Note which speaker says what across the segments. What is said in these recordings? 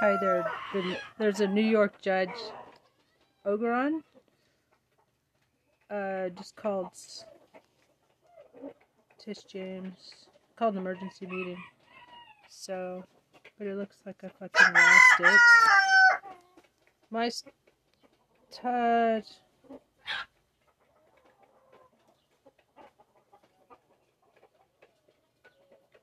Speaker 1: Hi there. The, there's a New York judge, Engoron, uh, just called Tish James, called an emergency meeting. So, but it looks like I fucking lost it. My touch.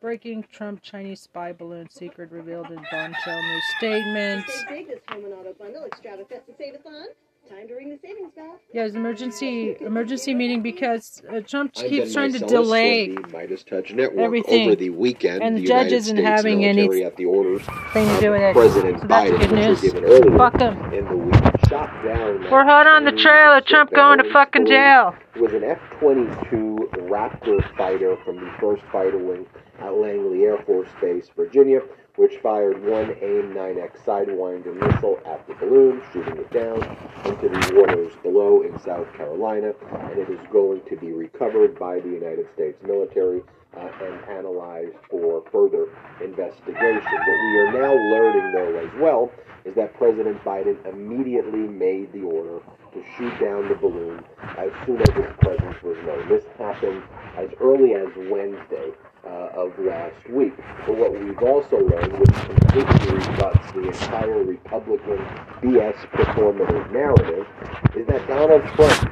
Speaker 1: Breaking Trump Chinese spy balloon secret revealed in bombshell news statement.
Speaker 2: Save big this home and auto bundle. Extravagance save-a-thon. Time to ring the savings bell.
Speaker 1: Yeah, it's emergency emergency meeting because uh, Trump
Speaker 3: I'm
Speaker 1: keeps trying to delay
Speaker 3: the Touch
Speaker 1: everything.
Speaker 3: Over the weekend,
Speaker 1: And
Speaker 3: the
Speaker 1: the judge
Speaker 3: United
Speaker 1: isn't
Speaker 3: States
Speaker 1: having any
Speaker 3: military at the orders
Speaker 1: thing to do with it.
Speaker 3: President
Speaker 1: So that's
Speaker 3: Biden,
Speaker 1: good
Speaker 3: which
Speaker 1: news.
Speaker 3: was given earlier
Speaker 1: Fuck 'em.
Speaker 3: in the week, shot down.
Speaker 1: We're hot on the trail of Trump going to fucking jail.
Speaker 3: It was an F-22 Raptor fighter from the 1st Fighter Wing at Langley Air Force Base, Virginia, which fired one AIM-9X Sidewinder missile at the balloon, shooting it down into the waters below in South Carolina, and it is going to be recovered by the United States military uh, and analyzed for further investigation. What we are now learning, though, as well, is that President Biden immediately made the order to shoot down the balloon as soon as its presence was known. This happened as early as Wednesday uh, of last week. But what we've also learned, which completely rebuts the entire Republican BS performative narrative, is that Donald Trump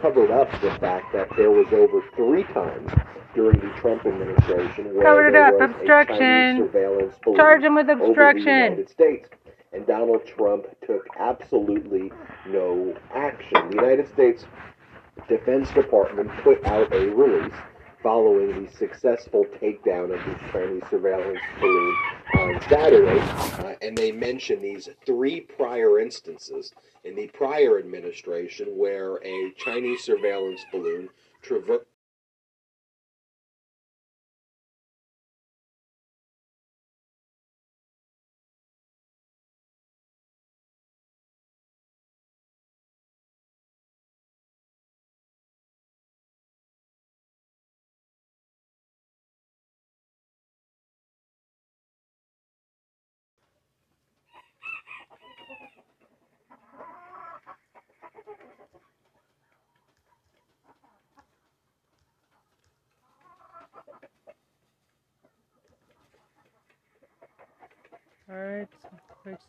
Speaker 3: covered up the fact that there was over three times during the Trump administration where
Speaker 1: Covered it up.
Speaker 3: was
Speaker 1: Obstruction.
Speaker 3: Surveillance
Speaker 1: Charge him with
Speaker 3: over the
Speaker 1: obstruction.
Speaker 3: United States. And Donald Trump took absolutely no action. The United States Defense Department put out a release following the successful takedown of this Chinese surveillance balloon on Saturday, uh, and they mention these three prior instances in the prior administration where a Chinese surveillance balloon traversed.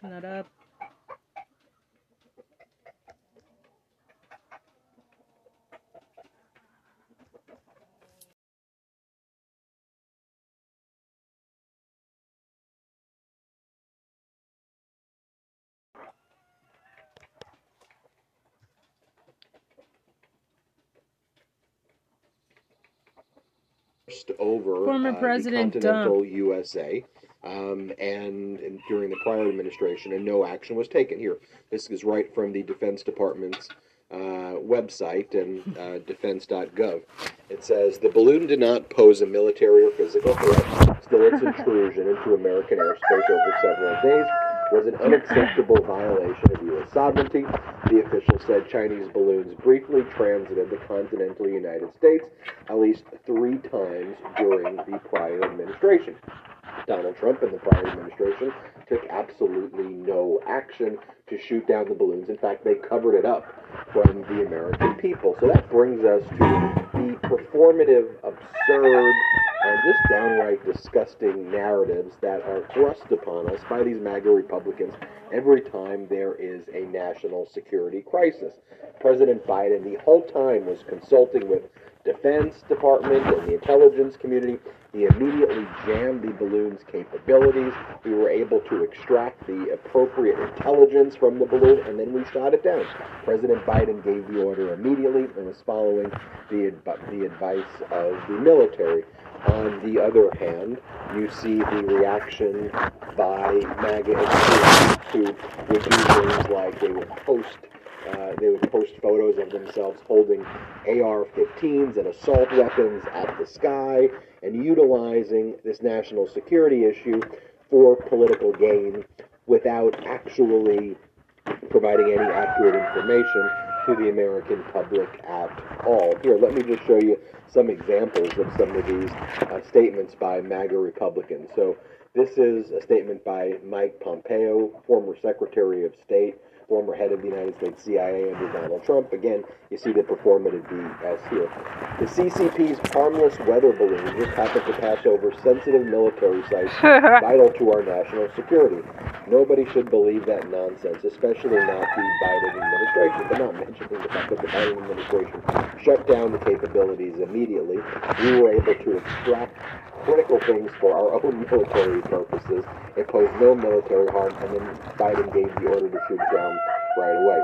Speaker 1: Fixing that up.
Speaker 3: over
Speaker 1: Former
Speaker 3: uh,
Speaker 1: President
Speaker 3: the continental USA um, and, and during the prior administration, and no action was taken. Here, this is right from the Defense Department's uh, website and uh, defense.gov. It says the balloon did not pose a military or physical threat. Still, its intrusion into American airspace over several days was an unacceptable violation of U.S. sovereignty. The official said Chinese balloons briefly transited the continental United States at least three times during the prior administration. Donald Trump and the prior administration took absolutely no action to shoot down the balloons. In fact, they covered it up from the American people. So that brings us to the performative, absurd, and just downright disgusting narratives that are thrust upon us by these MAGA Republicans every time there is a national security crisis. President Biden, the whole time, was consulting with Defense Department and the intelligence community. He immediately jammed the balloon's capabilities. We were able to extract the appropriate intelligence from the balloon, and then we shot it down. President Biden gave the order immediately and was following the, the advice of the military. On the other hand, you see the reaction by MAGA who would do things like they would post uh, they would post photos of themselves holding AR-15s and assault weapons at the sky and utilizing this national security issue for political gain without actually providing any accurate information to the American public at all. Here, let me just show you some examples of some of these uh, statements by MAGA Republicans. So, This is a statement by Mike Pompeo, former Secretary of State, former head of the United States CIA under Donald Trump. Again, you see the performative BS here. The CCP's harmless weather balloon just happened to pass over sensitive military sites vital to our national security. Nobody should believe that nonsense, especially not the Biden administration. They're not mentioning the fact that the Biden administration shut down the capabilities immediately. We were able to extract critical things for our own military purposes, impose no military harm, and then Biden gave the order to shoot down right away.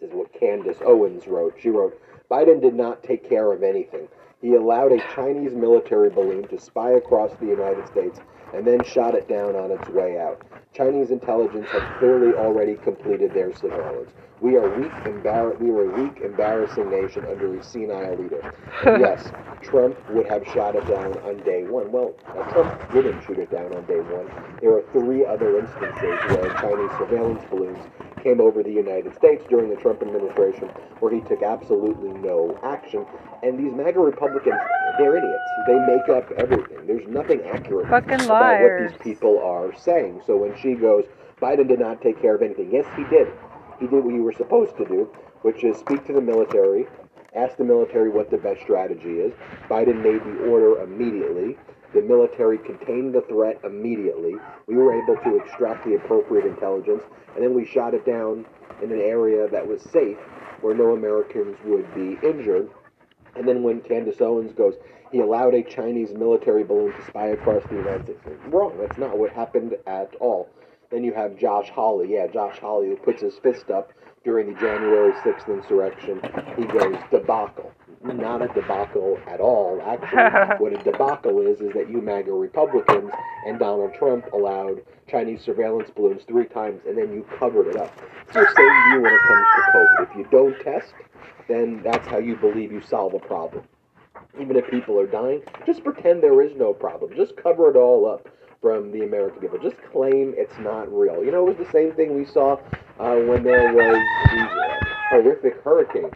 Speaker 3: This is what Candace Owens wrote. She wrote, Biden did not take care of anything. He allowed a Chinese military balloon to spy across the United States and then shot it down on its way out. Chinese intelligence had clearly already completed their surveillance. We are weak, embar- we are a weak, embarrassing nation under a senile leader. And yes, Trump would have shot it down on day one. Well, uh, Trump didn't shoot it down on day one. There are three other instances where Chinese surveillance balloons came over the United States during the Trump administration where he took absolutely no action. And these MAGA Republicans, they're idiots. They make up everything. There's nothing accurate
Speaker 1: Fucking
Speaker 3: about what these people are saying. So when she goes, Biden did not take care of anything. Yes, he did. He did what you were supposed to do, which is speak to the military, ask the military what the best strategy is. Biden made the order immediately. The military contained the threat immediately. We were able to extract the appropriate intelligence, and then we shot it down in an area that was safe where no Americans would be injured. And then when Candace Owens goes, he allowed a Chinese military balloon to spy across the United States. Wrong. That's not what happened at all. Then you have Josh Hawley. Yeah, Josh Hawley who puts his fist up during the January 6th insurrection. He goes, debacle. Not a debacle at all, actually. what a debacle is, is that you MAGA Republicans and Donald Trump allowed Chinese surveillance balloons three times and then you covered it up. It's the same view when it comes to COVID. If you don't test, then that's how you believe you solve a problem. Even if people are dying, just pretend there is no problem. Just cover it all up from the American people. Just claim it's not real. You know, it was the same thing we saw uh, when there was these uh, horrific hurricanes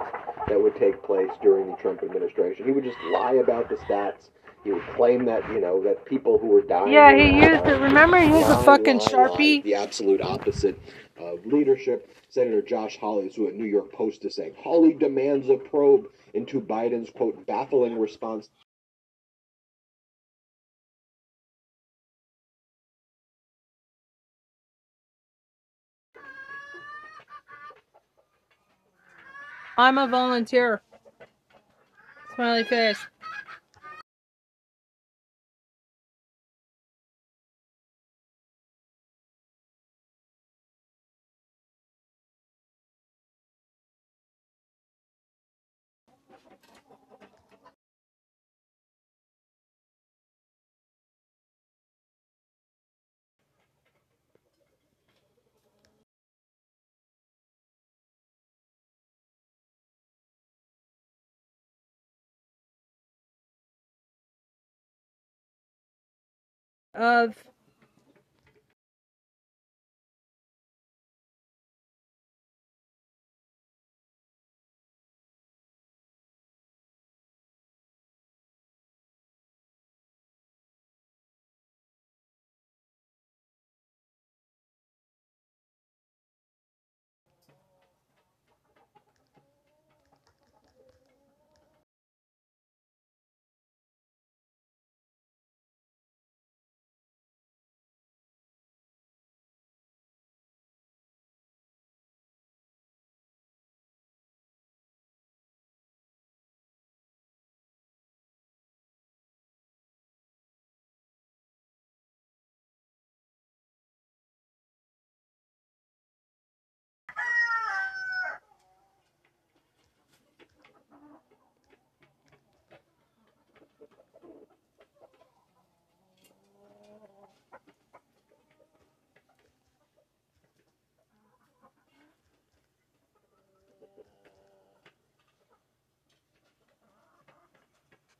Speaker 3: that would take place during the Trump administration. He would just lie about the stats. He would claim that you know that people who were dying.
Speaker 1: Yeah, he used it. Remember, he used a fucking
Speaker 3: lie,
Speaker 1: Sharpie?
Speaker 3: lie. The absolute opposite of leadership. Senator Josh Hawley is who at New York Post is saying Hawley demands a probe into Biden's quote baffling response
Speaker 1: I'm a volunteer. Smiley face. Of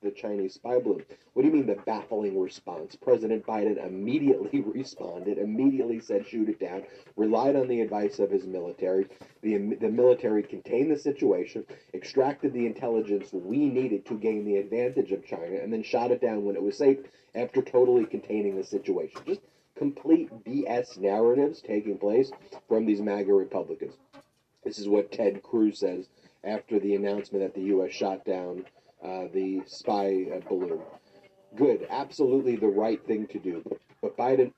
Speaker 3: the Chinese spy balloon. What do you mean the baffling response? President Biden immediately responded, immediately said shoot it down, relied on the advice of his military. The, the military contained the situation, extracted the intelligence we needed to gain the advantage of China, and then shot it down when it was safe after totally containing the situation. Just complete BS narratives taking place from these MAGA Republicans. This is what Ted Cruz says after the announcement that the U.S. shot down uh, the spy uh, balloon. Good, absolutely the right thing to do. But Biden.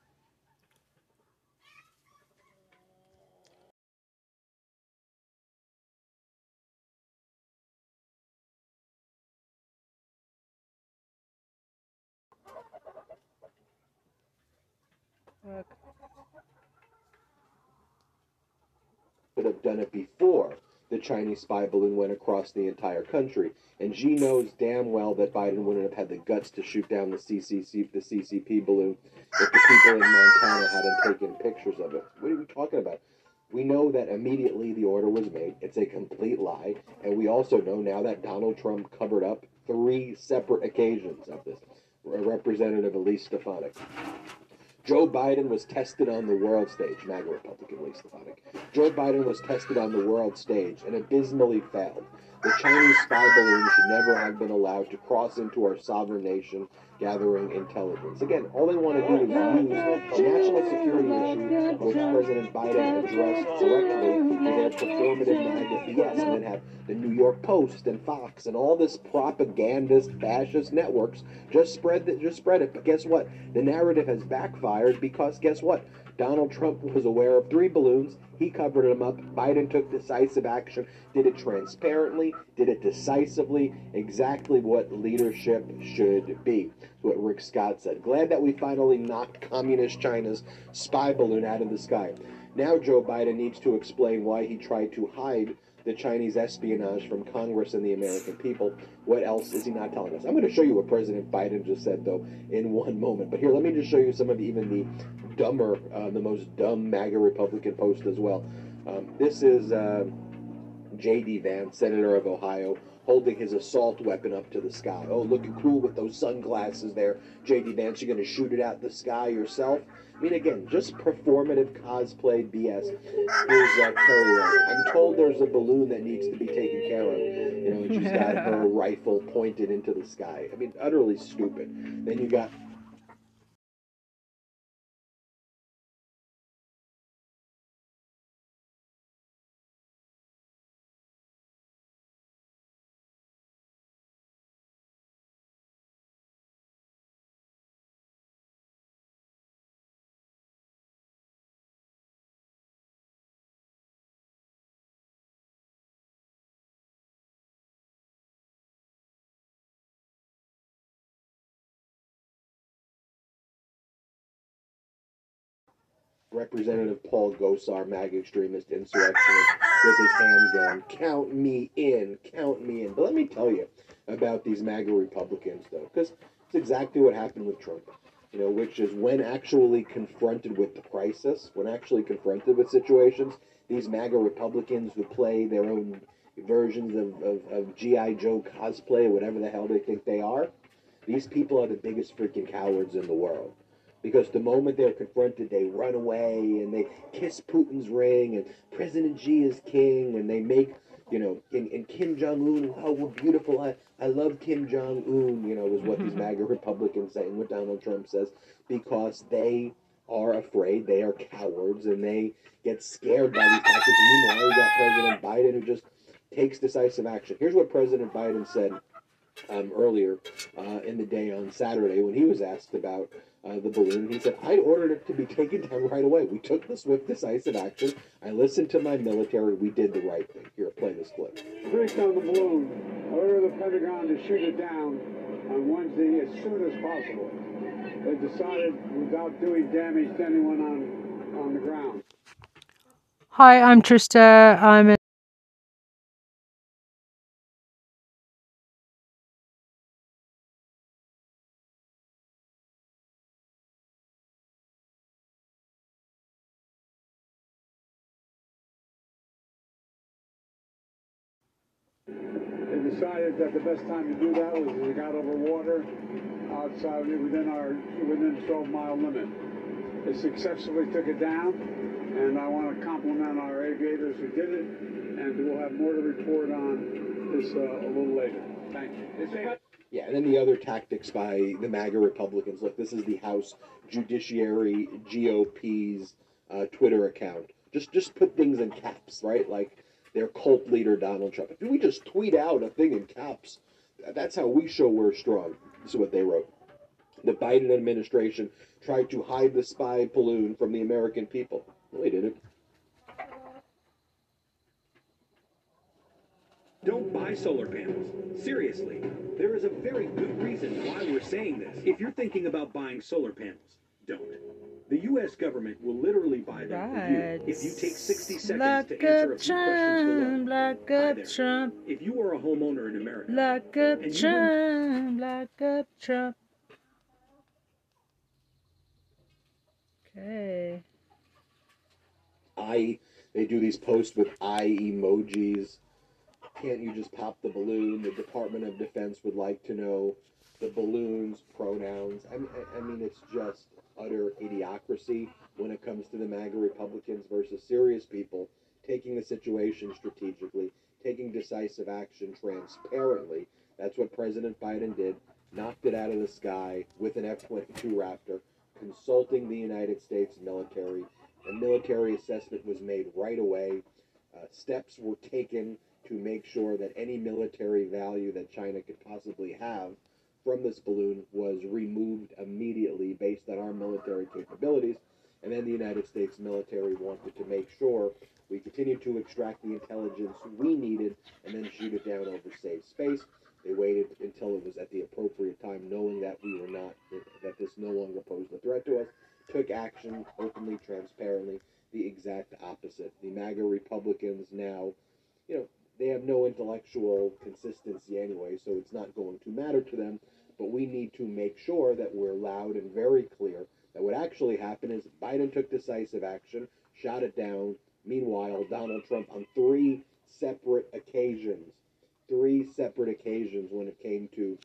Speaker 1: Look.
Speaker 3: Could have done it before the Chinese spy balloon went across the entire country. And Xi knows damn well that Biden wouldn't have had the guts to shoot down the CCC, the CCP balloon if the people in Montana hadn't taken pictures of it. What are we talking about? We know that immediately the order was made. It's a complete lie. And we also know now that Donald Trump covered up three separate occasions of this. Representative Elise Stefanik. Joe Biden was tested on the world stage, MAGA Republican Stefanik. Joe Biden was tested on the world stage and abysmally failed. The Chinese spy balloon should never have been allowed to cross into our sovereign nation gathering intelligence. Again, all they want to do is use a national security issue which President Biden addressed directly, to their performative BS, and then have the New York Post and Fox and all this propagandist fascist networks just spread that just spread it. But guess what? The narrative has backfired because guess what? Donald Trump was aware of three balloons. He covered them up. Biden took decisive action, did it transparently, did it decisively, exactly what leadership should be. What Rick Scott said. Glad that we finally knocked communist China's spy balloon out of the sky. Now Joe Biden needs to explain why he tried to hide the Chinese espionage from Congress and the American people. What else is he not telling us? I'm going to show you what President Biden just said, though, in one moment. But here, let me just show you some of even the dumber, uh, the most dumb MAGA Republican post as well. Um, this is uh, J.D. Vance, Senator of Ohio, holding his assault weapon up to the sky. Oh, looking cool with those sunglasses there. J.D. Vance, you're going to shoot it out the sky yourself? I mean, again, just performative cosplay BS. Here's uh, Kerry. I'm told there's a balloon that needs to be taken care of. You know, and she's got her rifle pointed into the sky. I mean, utterly stupid. Then you got Representative Paul Gosar, MAGA extremist, insurrectionist, with his handgun. Count me in, count me in. But let me tell you about these MAGA Republicans, though, because it's exactly what happened with Trump. You know, which is when actually confronted with the crisis, when actually confronted with situations, these MAGA Republicans who play their own versions of, of, of G.I. Joe cosplay, whatever the hell they think they are, these people are the biggest freaking cowards in the world because the moment they're confronted, they run away and they kiss Putin's ring and President Xi is king and they make, you know, and, and Kim Jong Un, oh, we're beautiful. I, I love Kim Jong Un, you know, is what these MAGA Republicans say and what Donald Trump says because they are afraid, they are cowards, and they get scared by these tactics. And meanwhile, you got President Biden who just takes decisive action. Here's what President Biden said um, earlier uh, in the day on Saturday when he was asked about uh, the balloon. He said, I ordered it to be taken down right away. We took the swift, decisive action. I listened to my military. We did the right thing. Here, play this clip.
Speaker 4: Critics on the balloon order the Pentagon to shoot it down on Wednesday as soon as possible. They decided without doing damage to anyone on, on the ground.
Speaker 1: Hi, I'm Trista. I'm a
Speaker 4: decided that the best time to do that was when we got over water outside within our within 12 mile limit. They successfully took it down, and I want to compliment our aviators who did it, and we'll have more to report on this uh, a little later. Thank you.
Speaker 3: Yeah, and then the other tactics by the MAGA Republicans. Look, this is the House Judiciary GOP's uh, Twitter account. Just just put things in caps, right? Like their cult leader Donald Trump. If we just tweet out a thing in caps, that's how we show we're strong. This is what they wrote. The Biden administration tried to hide the spy balloon from the American people. No, they didn't.
Speaker 5: Don't buy solar panels. Seriously, there is a very good reason why we're saying this. If you're thinking about buying solar panels, don't. The U.S. government will literally buy them for you if you take 60 seconds
Speaker 1: Lock
Speaker 5: to answer
Speaker 1: up
Speaker 5: a few questions below.
Speaker 1: Trump, lock up
Speaker 5: there.
Speaker 1: Trump,
Speaker 5: If you are a homeowner in America,
Speaker 1: lock up
Speaker 5: And you
Speaker 1: Trump, lock up Trump. Okay.
Speaker 3: I they do these posts with eye emojis. Can't you just pop the balloon? The Department of Defense would like to know the balloon's pronouns. I mean, I mean it's just utter idiocracy when it comes to the MAGA Republicans versus serious people taking the situation strategically, taking decisive action transparently. That's what President Biden did. Knocked it out of the sky with an F 22 Raptor, consulting the United States military. A military assessment was made right away. Uh, steps were taken to make sure that any military value that China could possibly have from this balloon was removed immediately based on our military capabilities. And then the United States military wanted to make sure we continued to extract the intelligence we needed and then shoot it down over safe space. They waited until it was at the appropriate time, knowing that we were not, that this no longer posed a threat to us, took action openly, transparently, the exact opposite. The MAGA Republicans now, you know, they have no intellectual consistency anyway, so it's not going to matter to them. But we need to make sure that we're loud and very clear that what actually happened is Biden took decisive action, shot it down. Meanwhile, Donald Trump, on three separate occasions, three separate occasions when it came to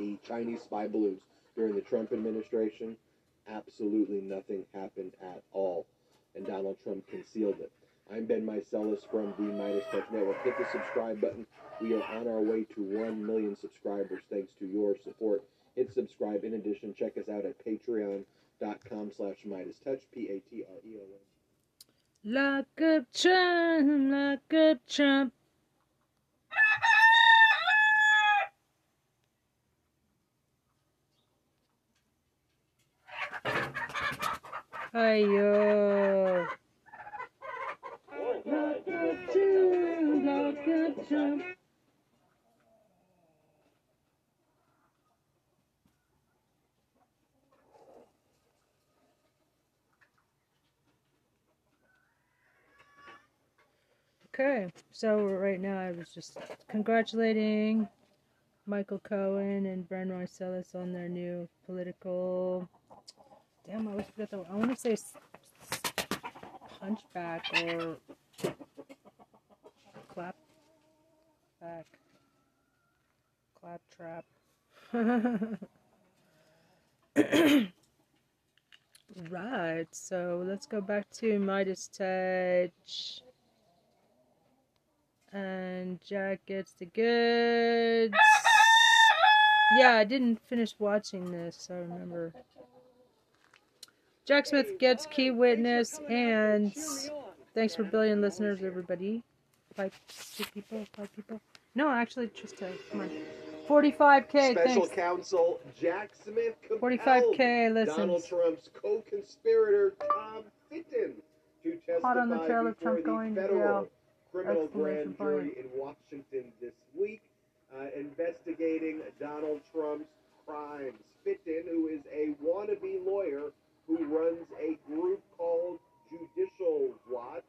Speaker 3: the Chinese spy balloons during the Trump administration, absolutely nothing happened at all. And Donald Trump concealed it. I'm Ben Meiselas from the Midas Touch Network. Hit the subscribe button. We are on our way to 1 million subscribers thanks to your support. Hit subscribe. In addition, check us out at patreon.com slash Midas Touch, P-A-T-R-E-O-N.
Speaker 1: Lock up Trump, lock up Trump. Ayo. Lock up Trump, lock up Trump. Okay, so right now I was just congratulating Michael Cohen and Bren Meiselas on their new political. Damn, I always forget the. I want to say punchback or clap back, clap trap. right, so let's go back to Midas Touch. And Jack gets the goods. Yeah, I didn't finish watching this, I remember. Jack Smith gets key witness, and thanks for billion listeners, everybody. Five, two people, five people. No, actually, just a come on. 45k,
Speaker 3: Special
Speaker 1: thanks.
Speaker 3: counsel Jack Smith compelled
Speaker 1: 45k
Speaker 3: Donald
Speaker 1: listens.
Speaker 3: Trump's co-conspirator Tom Fitton to testify
Speaker 1: Hot on the trail of Trump going to jail.
Speaker 3: Criminal grand jury in Washington this week, uh, investigating Donald Trump's crimes. Fitton, who is a wannabe lawyer who runs a group called Judicial Watch,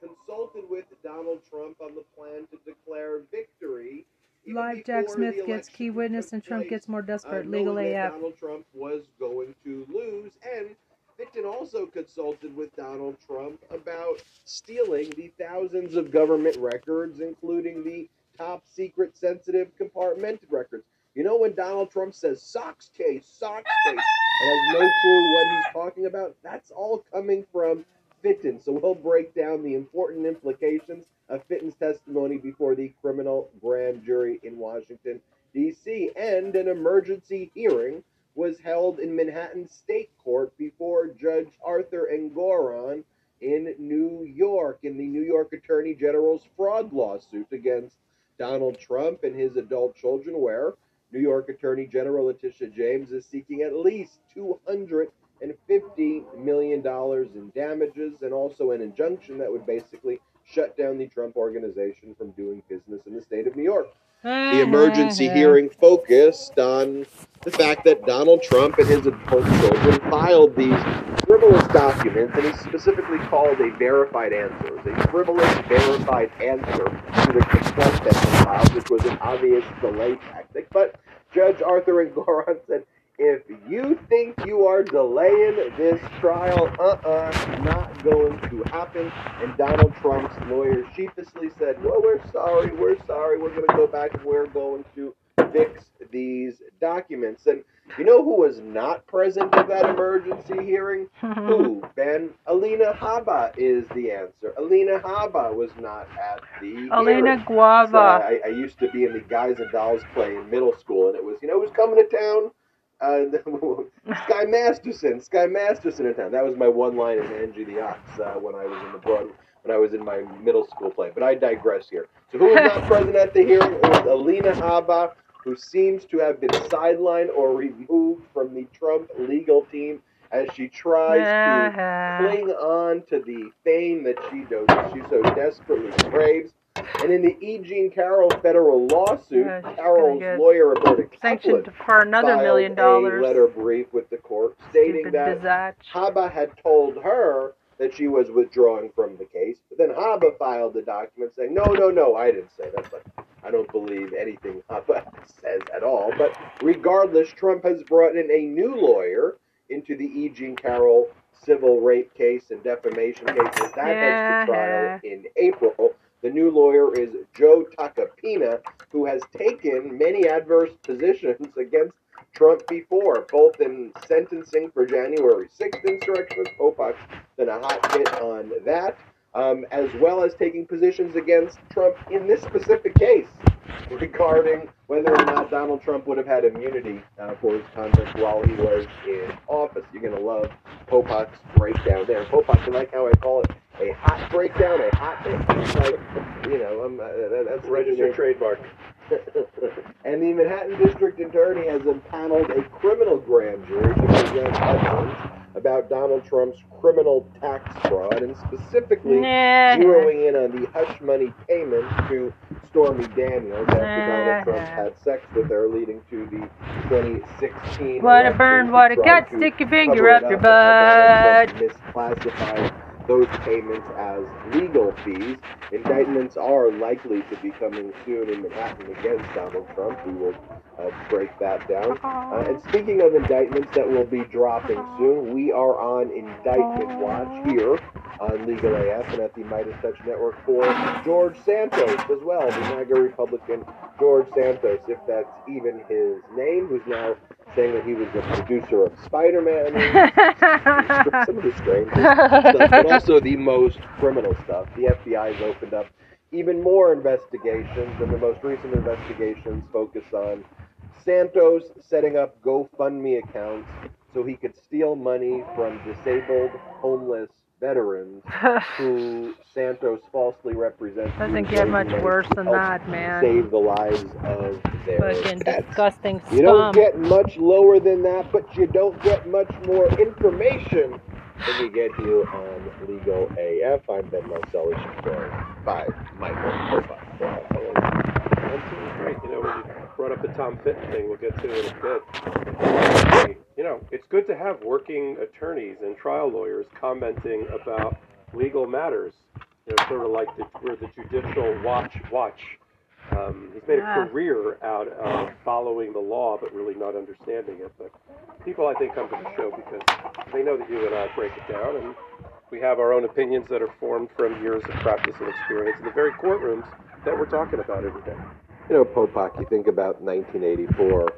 Speaker 3: consulted with Donald Trump on the plan to declare victory.
Speaker 1: Live Jack Smith gets key witness and Trump
Speaker 3: place
Speaker 1: gets more
Speaker 3: uh,
Speaker 1: desperate.
Speaker 3: knowing
Speaker 1: Legal AF.
Speaker 3: Donald Trump was going to lose, and Fitton also consulted with Donald Trump about stealing the thousands of government records, including the top secret, sensitive, compartmented records. You know when Donald Trump says Sox case, Sox case, and has no clue what he's talking about? That's all coming from Fitton. So we'll break down the important implications of Fitton's testimony before the criminal grand jury in Washington, D.C. And an emergency hearing was held in Manhattan State Court before Judge Arthur Engoron in New York in the New York Attorney General's fraud lawsuit against Donald Trump and his adult children, where New York Attorney General Letitia James is seeking at least $250 million in damages and also an injunction that would basically shut down the Trump organization from doing business in the state of New York. The emergency uh-huh. hearing focused on the fact that Donald Trump and his children filed these frivolous documents, and it's specifically called a verified answer. It's a frivolous verified answer to the complaint that he filed, which was an obvious delay tactic. But Judge Arthur Engoron said, you think you are delaying this trial, uh-uh, not going to happen. And Donald Trump's lawyer sheepishly said, well, we're sorry, we're sorry, we're going to go back and we're going to fix these documents. And you know who was not present at that emergency hearing? Who? Ben? Alina Habba is the answer. Alina Habba was not at the
Speaker 1: Alina
Speaker 3: hearing.
Speaker 1: Guava.
Speaker 3: So I, I used to be in the Guys and Dolls play in middle school, and it was, you know, who's coming to town? Uh, Sky Masterson, Sky Masterson in town. That was my one line in Angie the Ox uh, when I was in the broad, when I was in my middle school play. But I digress here. So who was not present at the hearing? It was Alina Habba, who seems to have been sidelined or removed from the Trump legal team as she tries to cling on to the fame that she does, she so desperately craves. And in the E. Jean Carroll federal lawsuit,
Speaker 1: Yeah,
Speaker 3: Carroll's lawyer Roberta
Speaker 1: Sanctioned for another
Speaker 3: filed
Speaker 1: million
Speaker 3: a
Speaker 1: dollars.
Speaker 3: letter brief with the court stating
Speaker 1: Stupid
Speaker 3: that
Speaker 1: bizatch.
Speaker 3: Habba had told her that she was withdrawing from the case, but then Habba filed the document saying, "No, no, no, I didn't say that." But I don't believe anything Habba says at all. But regardless, Trump has brought in a new lawyer into the E. Jean Carroll civil rape case and defamation case, and that heads to trial in April. Oh, The new lawyer is Joe Tacopina, who has taken many adverse positions against Trump before, both in sentencing for January 6th insurrectionist, Popok's been a hot hit on that, um, as well as taking positions against Trump in this specific case regarding whether or not Donald Trump would have had immunity uh, for his conduct while he was in office. You're going to love Popok's breakdown there. Popok, I like how I call it a hot breakdown, a hot hit. It's like, you know, um, uh, that's
Speaker 6: Registered trademark.
Speaker 3: and the Manhattan District Attorney has impaneled a criminal grand jury to present evidence about Donald Trump's criminal tax fraud and specifically
Speaker 1: Nah.
Speaker 3: zeroing in on the hush money payment to Stormy Daniels after Donald Trump had sex with her, leading to the 2016
Speaker 1: What
Speaker 3: a
Speaker 1: burn, What
Speaker 3: a
Speaker 1: cut, stick your finger
Speaker 3: it
Speaker 1: up your
Speaker 3: and how Donald
Speaker 1: butt.
Speaker 3: Misclassified those payments as legal fees. Indictments are likely to be coming soon in Manhattan against Donald Trump. We will uh, break that down. Uh, and speaking of indictments that will be dropping soon, we are on indictment watch here on Legal AF and at the Midas Touch Network for George Santos as well, the MAGA Republican George Santos, if that's even his name, who's now saying that he was the producer of Spider-Man. Some of the strange stuff, but also the most criminal stuff. The FBI has opened up even more investigations, and the most recent investigations focus on Santos setting up GoFundMe accounts so he could steal money from disabled, homeless veterans who Santos falsely represents.
Speaker 1: Doesn't get much worse than that, man.
Speaker 3: Save the lives of their
Speaker 1: Fucking
Speaker 3: pets.
Speaker 1: disgusting
Speaker 3: You don't get much lower than that, but you don't get much more information than you get here on Legal AF. I'm Ben Meiselas, joined by Michael Popok.
Speaker 6: Great. You know, when you brought up the Tom Fitton thing, we'll get to it in a bit. You know, it's good to have working attorneys and trial lawyers commenting about legal matters. You know, sort of like the, we're the judicial watch watch. Um, he's made
Speaker 1: Yeah.
Speaker 6: a career out of following the law, but really not understanding it. But people, I think, come to the show because they know that you and I break it down, and we have our own opinions that are formed from years of practice and experience in the very courtrooms that we're talking about every day.
Speaker 3: You know, Popok, you think about 1984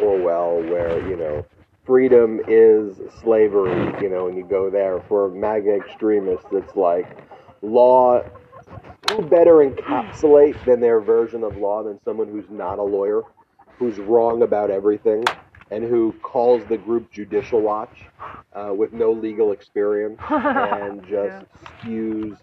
Speaker 3: Orwell, where, you know, freedom is slavery, you know, and you go there for MAGA extremists, it's like law. Who better encapsulate than their version of law than someone who's not a lawyer, who's wrong about everything, and who calls the group Judicial Watch uh, with no legal experience and just spews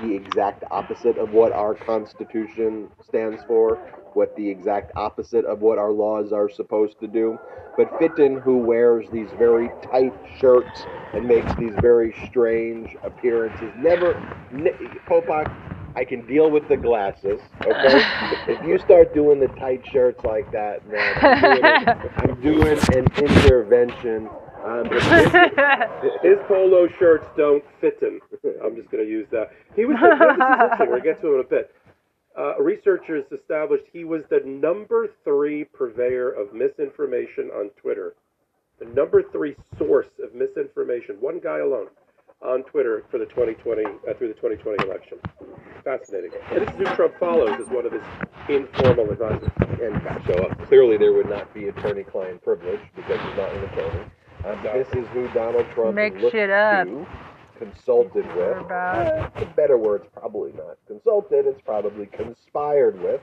Speaker 3: the exact opposite of what our Constitution stands for, what the exact opposite of what our laws are supposed to do. But Fitton, who wears these very tight shirts and makes these very strange appearances, never. Ne- Popok, I can deal with the glasses, okay? if you start doing the tight shirts like that, man, I'm doing, I'm doing an intervention. Um, but Fitton-
Speaker 6: His polo shirts don't fit him. I'm just going to use that. He was. The, this is interesting. We'll get to him in a bit. Uh, researchers established he was the number three purveyor of misinformation on Twitter. The number three source of misinformation, one guy alone, on Twitter for the 2020 uh, through the 2020 election. Fascinating. And this is who Trump follows as one of his informal advisors.
Speaker 3: and so uh, clearly there would not be attorney-client privilege because he's not an attorney. This is who Donald Trump
Speaker 1: Make
Speaker 3: looked
Speaker 1: shit up.
Speaker 3: to, consulted with.
Speaker 1: about.
Speaker 3: Eh, the better word's probably not consulted. It's probably conspired with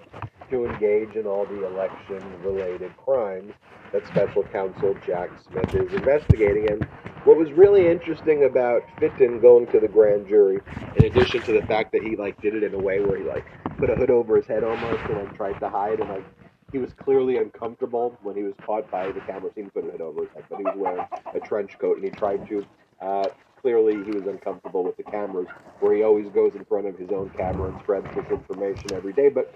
Speaker 3: to engage in all the election-related crimes that Special Counsel Jack Smith is investigating. And what was really interesting about Fitton going to the grand jury, in addition to the fact that he like did it in a way where he like put a hood over his head almost and like tried to hide and like he was clearly uncomfortable when he was caught by the camera. Didn't put hood over his head, but he was wearing a trench coat and he tried to. Uh, clearly, he was uncomfortable with the cameras, where he always goes in front of his own camera and spreads this information every day. But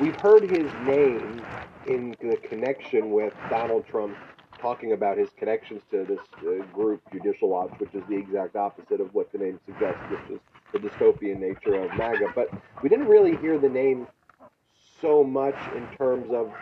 Speaker 3: we've heard his name in the connection with Donald Trump talking about his connections to this uh, group, Judicial Watch, which is the exact opposite of what the name suggests, which is the dystopian nature of MAGA. But we didn't really hear the name so much in terms of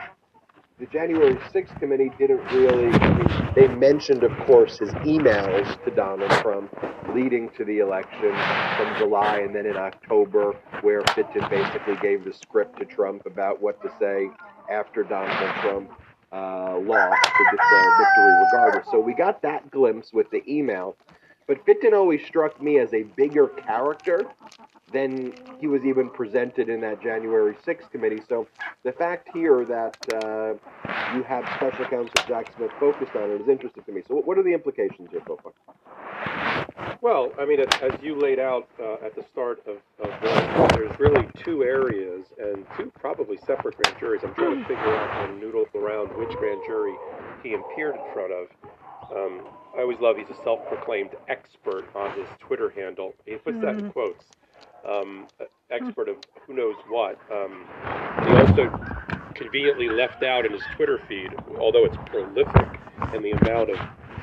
Speaker 3: the January 6th committee didn't really. I mean, they mentioned, of course, his emails to Donald Trump leading to the election from July and then in October, where Fitton basically gave the script to Trump about what to say after Donald Trump uh, lost to declare victory regardless. So we got that glimpse with the email. But Fitton always struck me as a bigger character than he was even presented in that January 6th committee. So the fact here that uh, you have Special Counsel Jack Smith focused on it is interesting to me. So, what are the implications here, so?
Speaker 6: Well, I mean, as, as you laid out uh, at the start of, of this, there's really two areas and two probably separate grand juries. I'm trying to figure out and noodle around which grand jury he appeared in front of. Um, I always love he's a self-proclaimed expert on his Twitter handle. He puts that in quotes. Um, expert of who knows what. Um, he also conveniently left out in his Twitter feed, although it's prolific and the amount of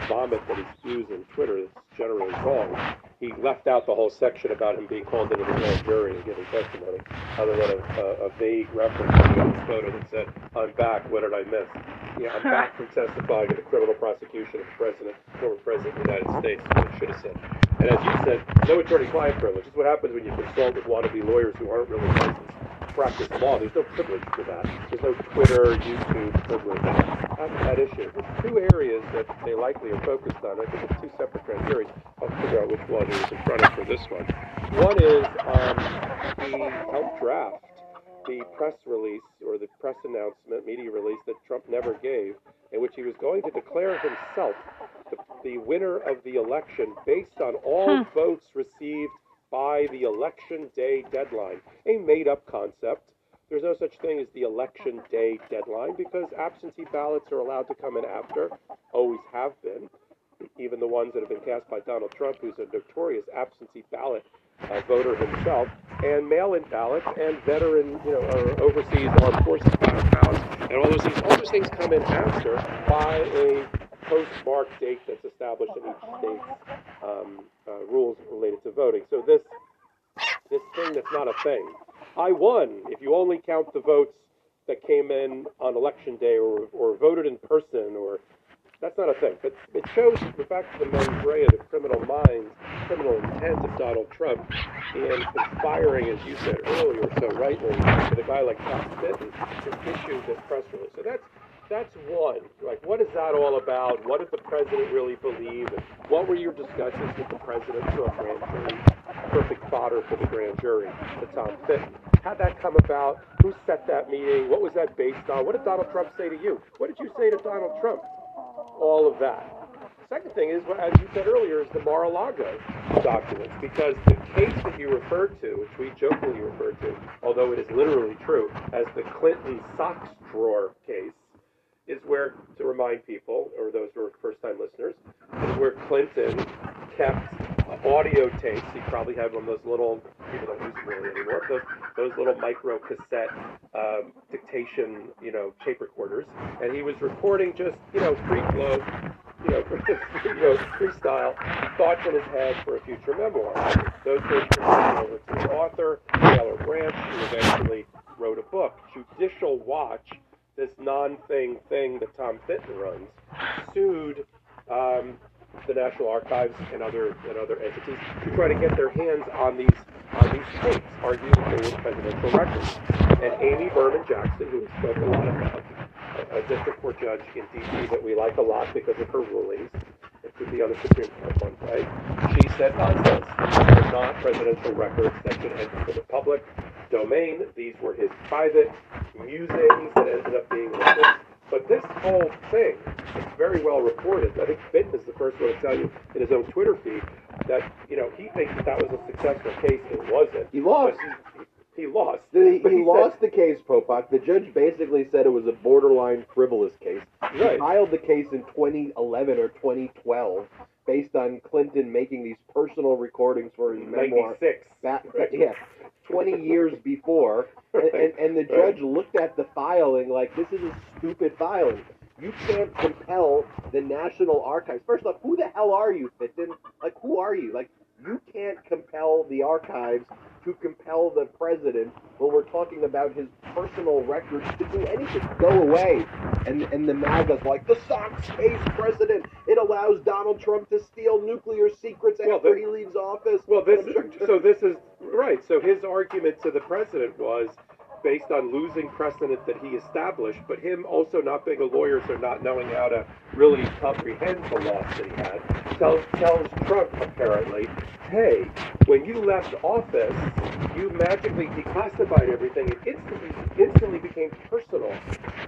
Speaker 6: vomit that he spews in Twitter is generally wrong. He left out the whole section about him being called into the grand jury and giving testimony, other than a, a, a vague reference to his photo that said, "I'm back. What did I miss?" Yeah, I'm back from testifying in the criminal prosecution of the president, former president of the United States. What should have said. And as you said, no attorney-client privilege. This is what happens when you consult with wannabe lawyers who aren't really licensed practice law. There's no privilege for that. There's no Twitter, YouTube privilege. That issue. There's two areas that they likely are focused on. I think it's two separate grand juries. I'll figure out which one he was in front of for this one. One is um, he helped draft the press release or the press announcement, media release that Trump never gave, in which he was going to declare himself the, the winner of the election based on all votes received by the election day deadline. A made up concept. There's no such thing as the election day deadline because absentee ballots are allowed to come in after, always have been. Even the ones that have been cast by Donald Trump, who's a notorious absentee ballot uh, voter himself, and mail-in ballots, and veteran, you know, or overseas armed forces ballots, and all those things. All those things come in after by a postmark date that's established in each state's um, uh, rules related to voting. So this this thing that's not a thing. I won if you only count the votes that came in on election day or, or voted in person or that's not a thing. But it shows the fact of the mens rea, the criminal minds, criminal intent of Donald Trump and conspiring, as you said earlier, so rightly, with a guy like Tom Fitton to issue this press release. So that's that's one. Like, what is that all about? What did the president really believe? And what were your discussions with the president to a grand jury? Perfect fodder for the grand jury, the Tom Fitton. How'd that come about? Who set that meeting? What was that based on? What did Donald Trump say to you? What did you say to Donald Trump? All of that. Second thing is, as you said earlier, is the Mar-a-Lago documents, because the case that you referred to, which we jokingly referred to, although it is literally true, as the Clinton socks drawer case, is where, to remind people, or those who are first-time listeners, is where Clinton kept audio tapes. He probably had one of those little, people don't use them really anymore, those, those little micro cassette um, dictation, you know, tape recorders, and he was recording just, you know, free flow, you know, you know, freestyle thoughts in his head for a future memoir. Those tapes were over to the author, Taylor Branch, who eventually wrote a book. Judicial Watch this non-thing thing that Tom Fitton runs, sued um, the National Archives and other and other entities to try to get their hands on these on these tapes, arguing they were presidential records. And Amy Berman Jackson, who spoke a lot about, a, a district court judge in D.C. that we like a lot because of her rulings, could be on the Supreme Court one day. She said nonsense. These are not presidential records that should enter the public domain. These were his private musings that ended up being released. But this whole thing is very well reported. I think Fitton is the first one to tell you in his own Twitter feed that you know he thinks that that was a successful case. It wasn't.
Speaker 3: He lost.
Speaker 6: He, he lost.
Speaker 3: He,
Speaker 6: But
Speaker 3: he
Speaker 6: said-
Speaker 3: lost the case, Popok. The judge basically said it was a borderline frivolous case. He
Speaker 6: Right.
Speaker 3: filed the case in 2011 or 2012 based on Clinton making these personal recordings for his memoir.
Speaker 6: 96.
Speaker 3: Back, yeah, 20 years before. And, and, and the judge looked at the filing like, this is a stupid filing. You can't compel the National Archives. First off, who the hell are you, Fitton? Like, who are you? Like, you can't compel the archives to compel the president when we're talking about his personal records to do anything. Go away. And and the MAGA's like, the Sox case president. It allows Donald Trump to steal nuclear secrets
Speaker 6: Well,
Speaker 3: after
Speaker 6: the-
Speaker 3: he leaves office.
Speaker 6: Well, this so this is right. So his argument to the president was based on losing precedent that he established, but him also not being a lawyer, so not knowing how to really comprehend the loss that he had, tells tells Trump apparently, hey, when you left office, you magically declassified everything. It instantly instantly became personal,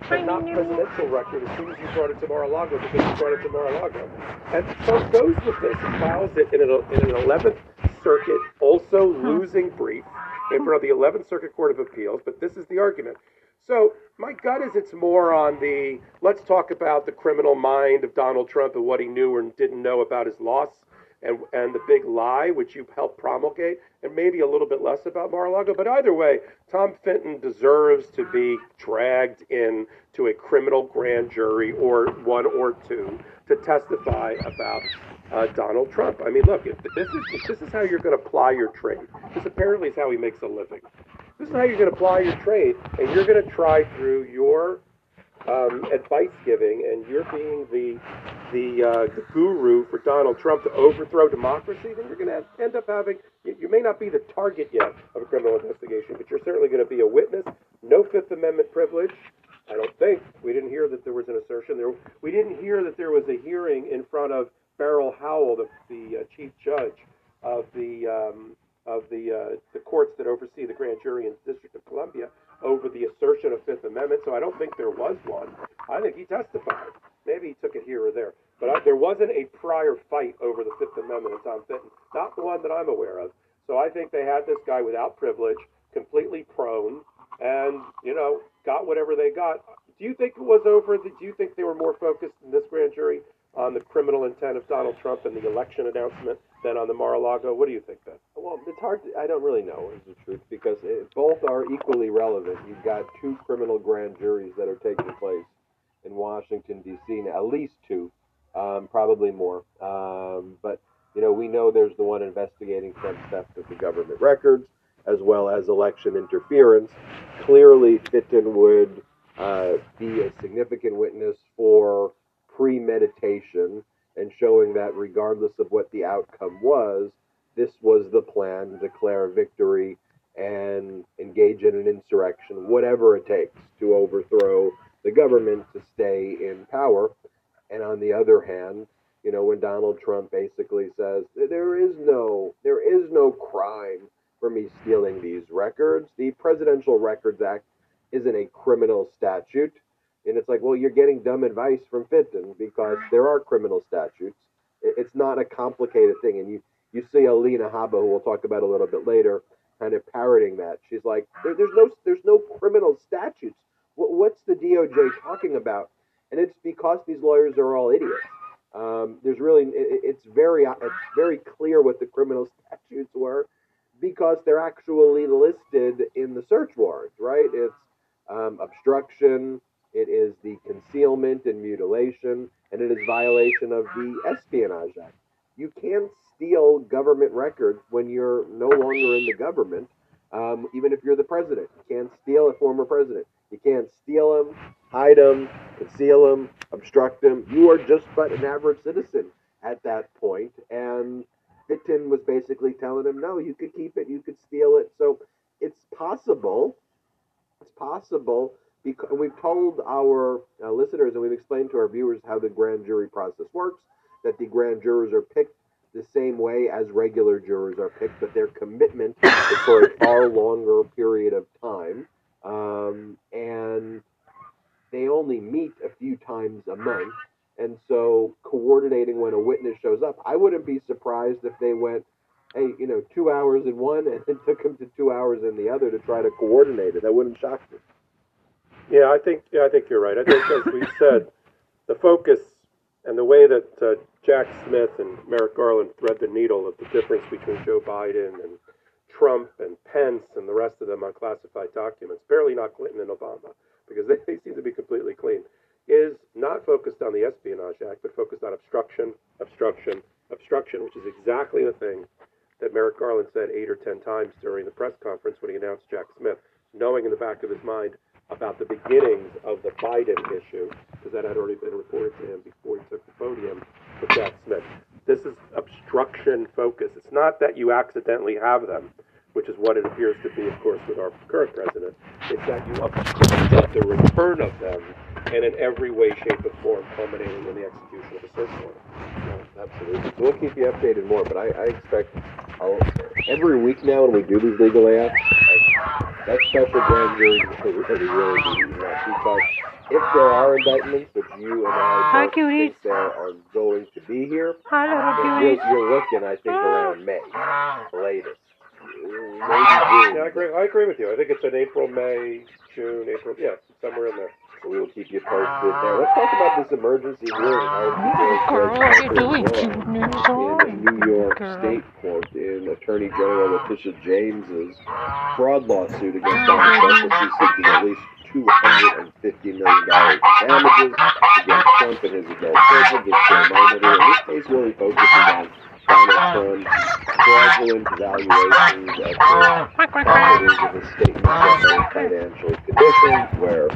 Speaker 6: but not presidential record as soon as you brought it to Mar-a-Lago because you brought it to Mar-a-Lago. And Trump goes with this and files it in an, in an 11th Circuit, also losing brief in front of the 11th Circuit Court of Appeals, but this is the argument. So my gut is it's more on the let's talk about the criminal mind of Donald Trump and what he knew or didn't know about his loss and and the big lie which you helped promulgate, and maybe a little bit less about Mar-a-Lago. But either way, Tom Fitton deserves to be dragged in to a criminal grand jury or one or two to testify about uh, Donald Trump. I mean, look, if this is if this is how you're going to ply your trade. This apparently is how he makes a living. This is how you're going to ply your trade, and you're going to try through your um, advice giving, and you're being the the, uh, the guru for Donald Trump to overthrow democracy. Then you're going to end up having. You, you may not be the target yet of a criminal investigation, but you're certainly going to be a witness. No Fifth Amendment privilege. I don't think we didn't hear that there was an assertion there. We didn't hear that there was a hearing in front of Beryl Howell, the, the uh, chief judge of the um, of the uh, the courts that oversee the grand jury in the District of Columbia over the assertion of Fifth Amendment. So I don't think there was one. I think he testified. Maybe he took it here or there, but I, there wasn't a prior fight over the Fifth Amendment in Tom Fitton. Not the one that I'm aware of. So I think they had this guy without privilege, completely prone, and you know got whatever they got. Do you think it was over? Do you think they were more focused in this grand jury on the criminal intent of Donald Trump and the election announcement than on the Mar-a-Lago? What do you think, Ben?
Speaker 3: Well, it's hard. To, I don't really know is the truth because it, both are equally relevant. You've got two criminal grand juries that are taking place in Washington D.C. Now, at least two, um, probably more. Um, but you know, we know there's the one investigating Trump's theft of the government records, as well as election interference. Clearly, Fitton would uh, be a significant witness for premeditation and showing that regardless of what the outcome was, this was the plan to declare victory and engage in an insurrection, whatever it takes to overthrow the government to stay in power. And on the other hand, you know, when Donald Trump basically says there is no there is no crime for me stealing these records. The Presidential Records Act isn't a criminal statute. And it's like, well, you're getting dumb advice from Fitton because there are criminal statutes. It's not a complicated thing. And you, you see Alina Habba, who we'll talk about a little bit later, kind of parroting that. She's like, there, there's no there's no criminal statutes. What, what's the DOJ talking about? And it's because these lawyers are all idiots. Um, there's really it, it's very it's very clear what the criminal statutes were because they're actually listed in the search warrant, right? It's um, obstruction, it is the concealment and mutilation, and it is violation of the Espionage Act. You can't steal government records when you're no longer in the government, um, even if you're the president. You can't steal a former president. You can't steal them, hide them, conceal them, obstruct them. You are just but an average citizen at that point. And Fitton was basically telling him, no, you could keep it, you could steal it. So it's possible, it's possible, because we've told our uh, listeners and we've explained to our viewers how the grand jury process works, that the grand jurors are picked the same way as regular jurors are picked, but their commitment is for a far longer period of time. Um, and they only meet a few times a month. And so coordinating when a witness shows up, I wouldn't be surprised if they went, hey, you know, two hours in one and then took them to two hours in the other to try to coordinate it. That wouldn't shock me.
Speaker 6: Yeah, I think yeah, I think you're right. I think as we said, the focus and the way that uh, Jack Smith and Merrick Garland thread the needle of the difference between Joe Biden and Trump and Pence and the rest of them on classified documents, barely not Clinton and Obama, because they, they seem to be completely clean, is not focused on the Espionage Act, but focused on obstruction, obstruction, obstruction, which is exactly the thing that Merrick Garland said eight or ten times during the press conference when he announced Jack Smith, knowing in the back of his mind about the beginnings of the Biden issue, because that had already been reported to him before he took the podium with Jack Smith. This is obstruction focus. It's not that you accidentally have them, which is what it appears to be, of course, with our current president. It's that you obstruct the return of them, and in every way, shape, or form, culminating in the execution of a search warrant.
Speaker 3: Yeah, absolutely. So we'll keep you updated more, but I, I expect I'll, every week now when we do these legal layouts, that special grand jury will really, really be eaten up because if there are indictments, which you and I
Speaker 1: Hi,
Speaker 3: both
Speaker 1: cuties.
Speaker 3: think there are going to be here,
Speaker 1: Hi, little
Speaker 3: you're,
Speaker 1: cuties.
Speaker 3: you're looking, I think, around May, latest. Maybe
Speaker 6: Yeah, I agree. I agree with you. I think it's in April, May, June, April. Yeah, somewhere in there.
Speaker 3: So we will keep you posted there. Let's talk about this emergency hearing ah.
Speaker 1: Girl, what are you doing, cute
Speaker 3: in? New York
Speaker 1: Girl.
Speaker 3: State Court in Attorney General Letitia James's fraud lawsuit against ah. Donald Trump, she's seeking at least $250 million damages against Trump and his adult children, just to remind everyone. This case really focuses on Donald Trump's fraudulent valuations of the properties of statements of financial conditions, where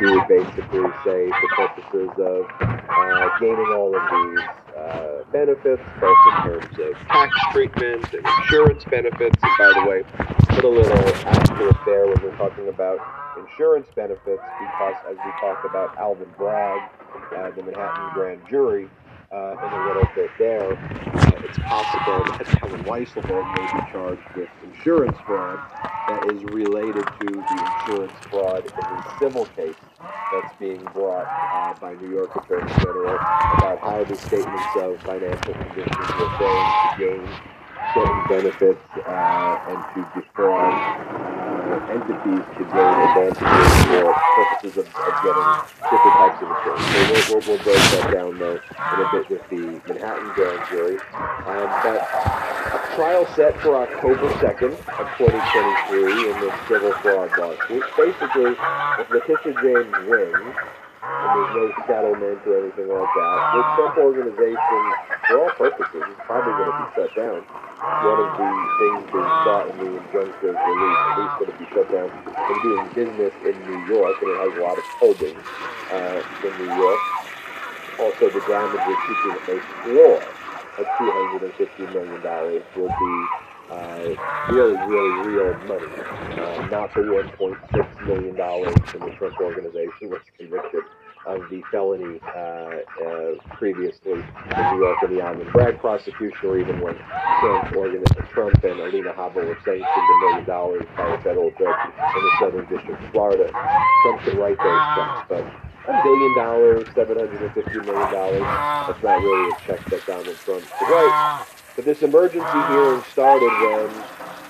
Speaker 3: he would basically say, for purposes of uh, gaining all of these uh, benefits, both in terms of tax treatment and insurance benefits. And by the way, put a little asterisk there when we're talking about insurance benefits, because as we talk about Alvin Bragg, uh, the Manhattan grand jury, uh, in a little bit there, uh, it's possible that Allen Weisselberg may be charged with insurance fraud that is related to the insurance fraud in the civil case that's being brought uh, by New York Attorney General about how the statements of financial conditions were going to gain certain benefits uh, and to defraud uh, entities to gain advantages for purposes of, of getting different types of insurance. So we'll, we'll, we'll break that down though in a bit with the Manhattan grand jury. Um, but a trial set for October 2nd of 2023 in this civil fraud lawsuit. Basically, if Letitia James wins, and there's no settlement or anything like that, the Trump organization, for all purposes, is probably going to be shut down. One of the things being sought in the injunctive relief, at least going to be shut down from doing business in New York, and it has a lot of holdings uh, in New York. Also, the damages seeking a floor of $250 million will be uh, really, really real money, uh, not the $1.6 million from the Trump organization was convicted of the felony uh, uh, previously in New York and the Alvin Bragg prosecution, or even when Trump, organ- Trump and Alina Habba were sanctioned a million dollars by a federal judge in the Southern District of Florida. Trump can write those checks, but a billion dollars, seven hundred and fifty million dollars, that's not really a check that Donald Trump could write. But this emergency hearing started when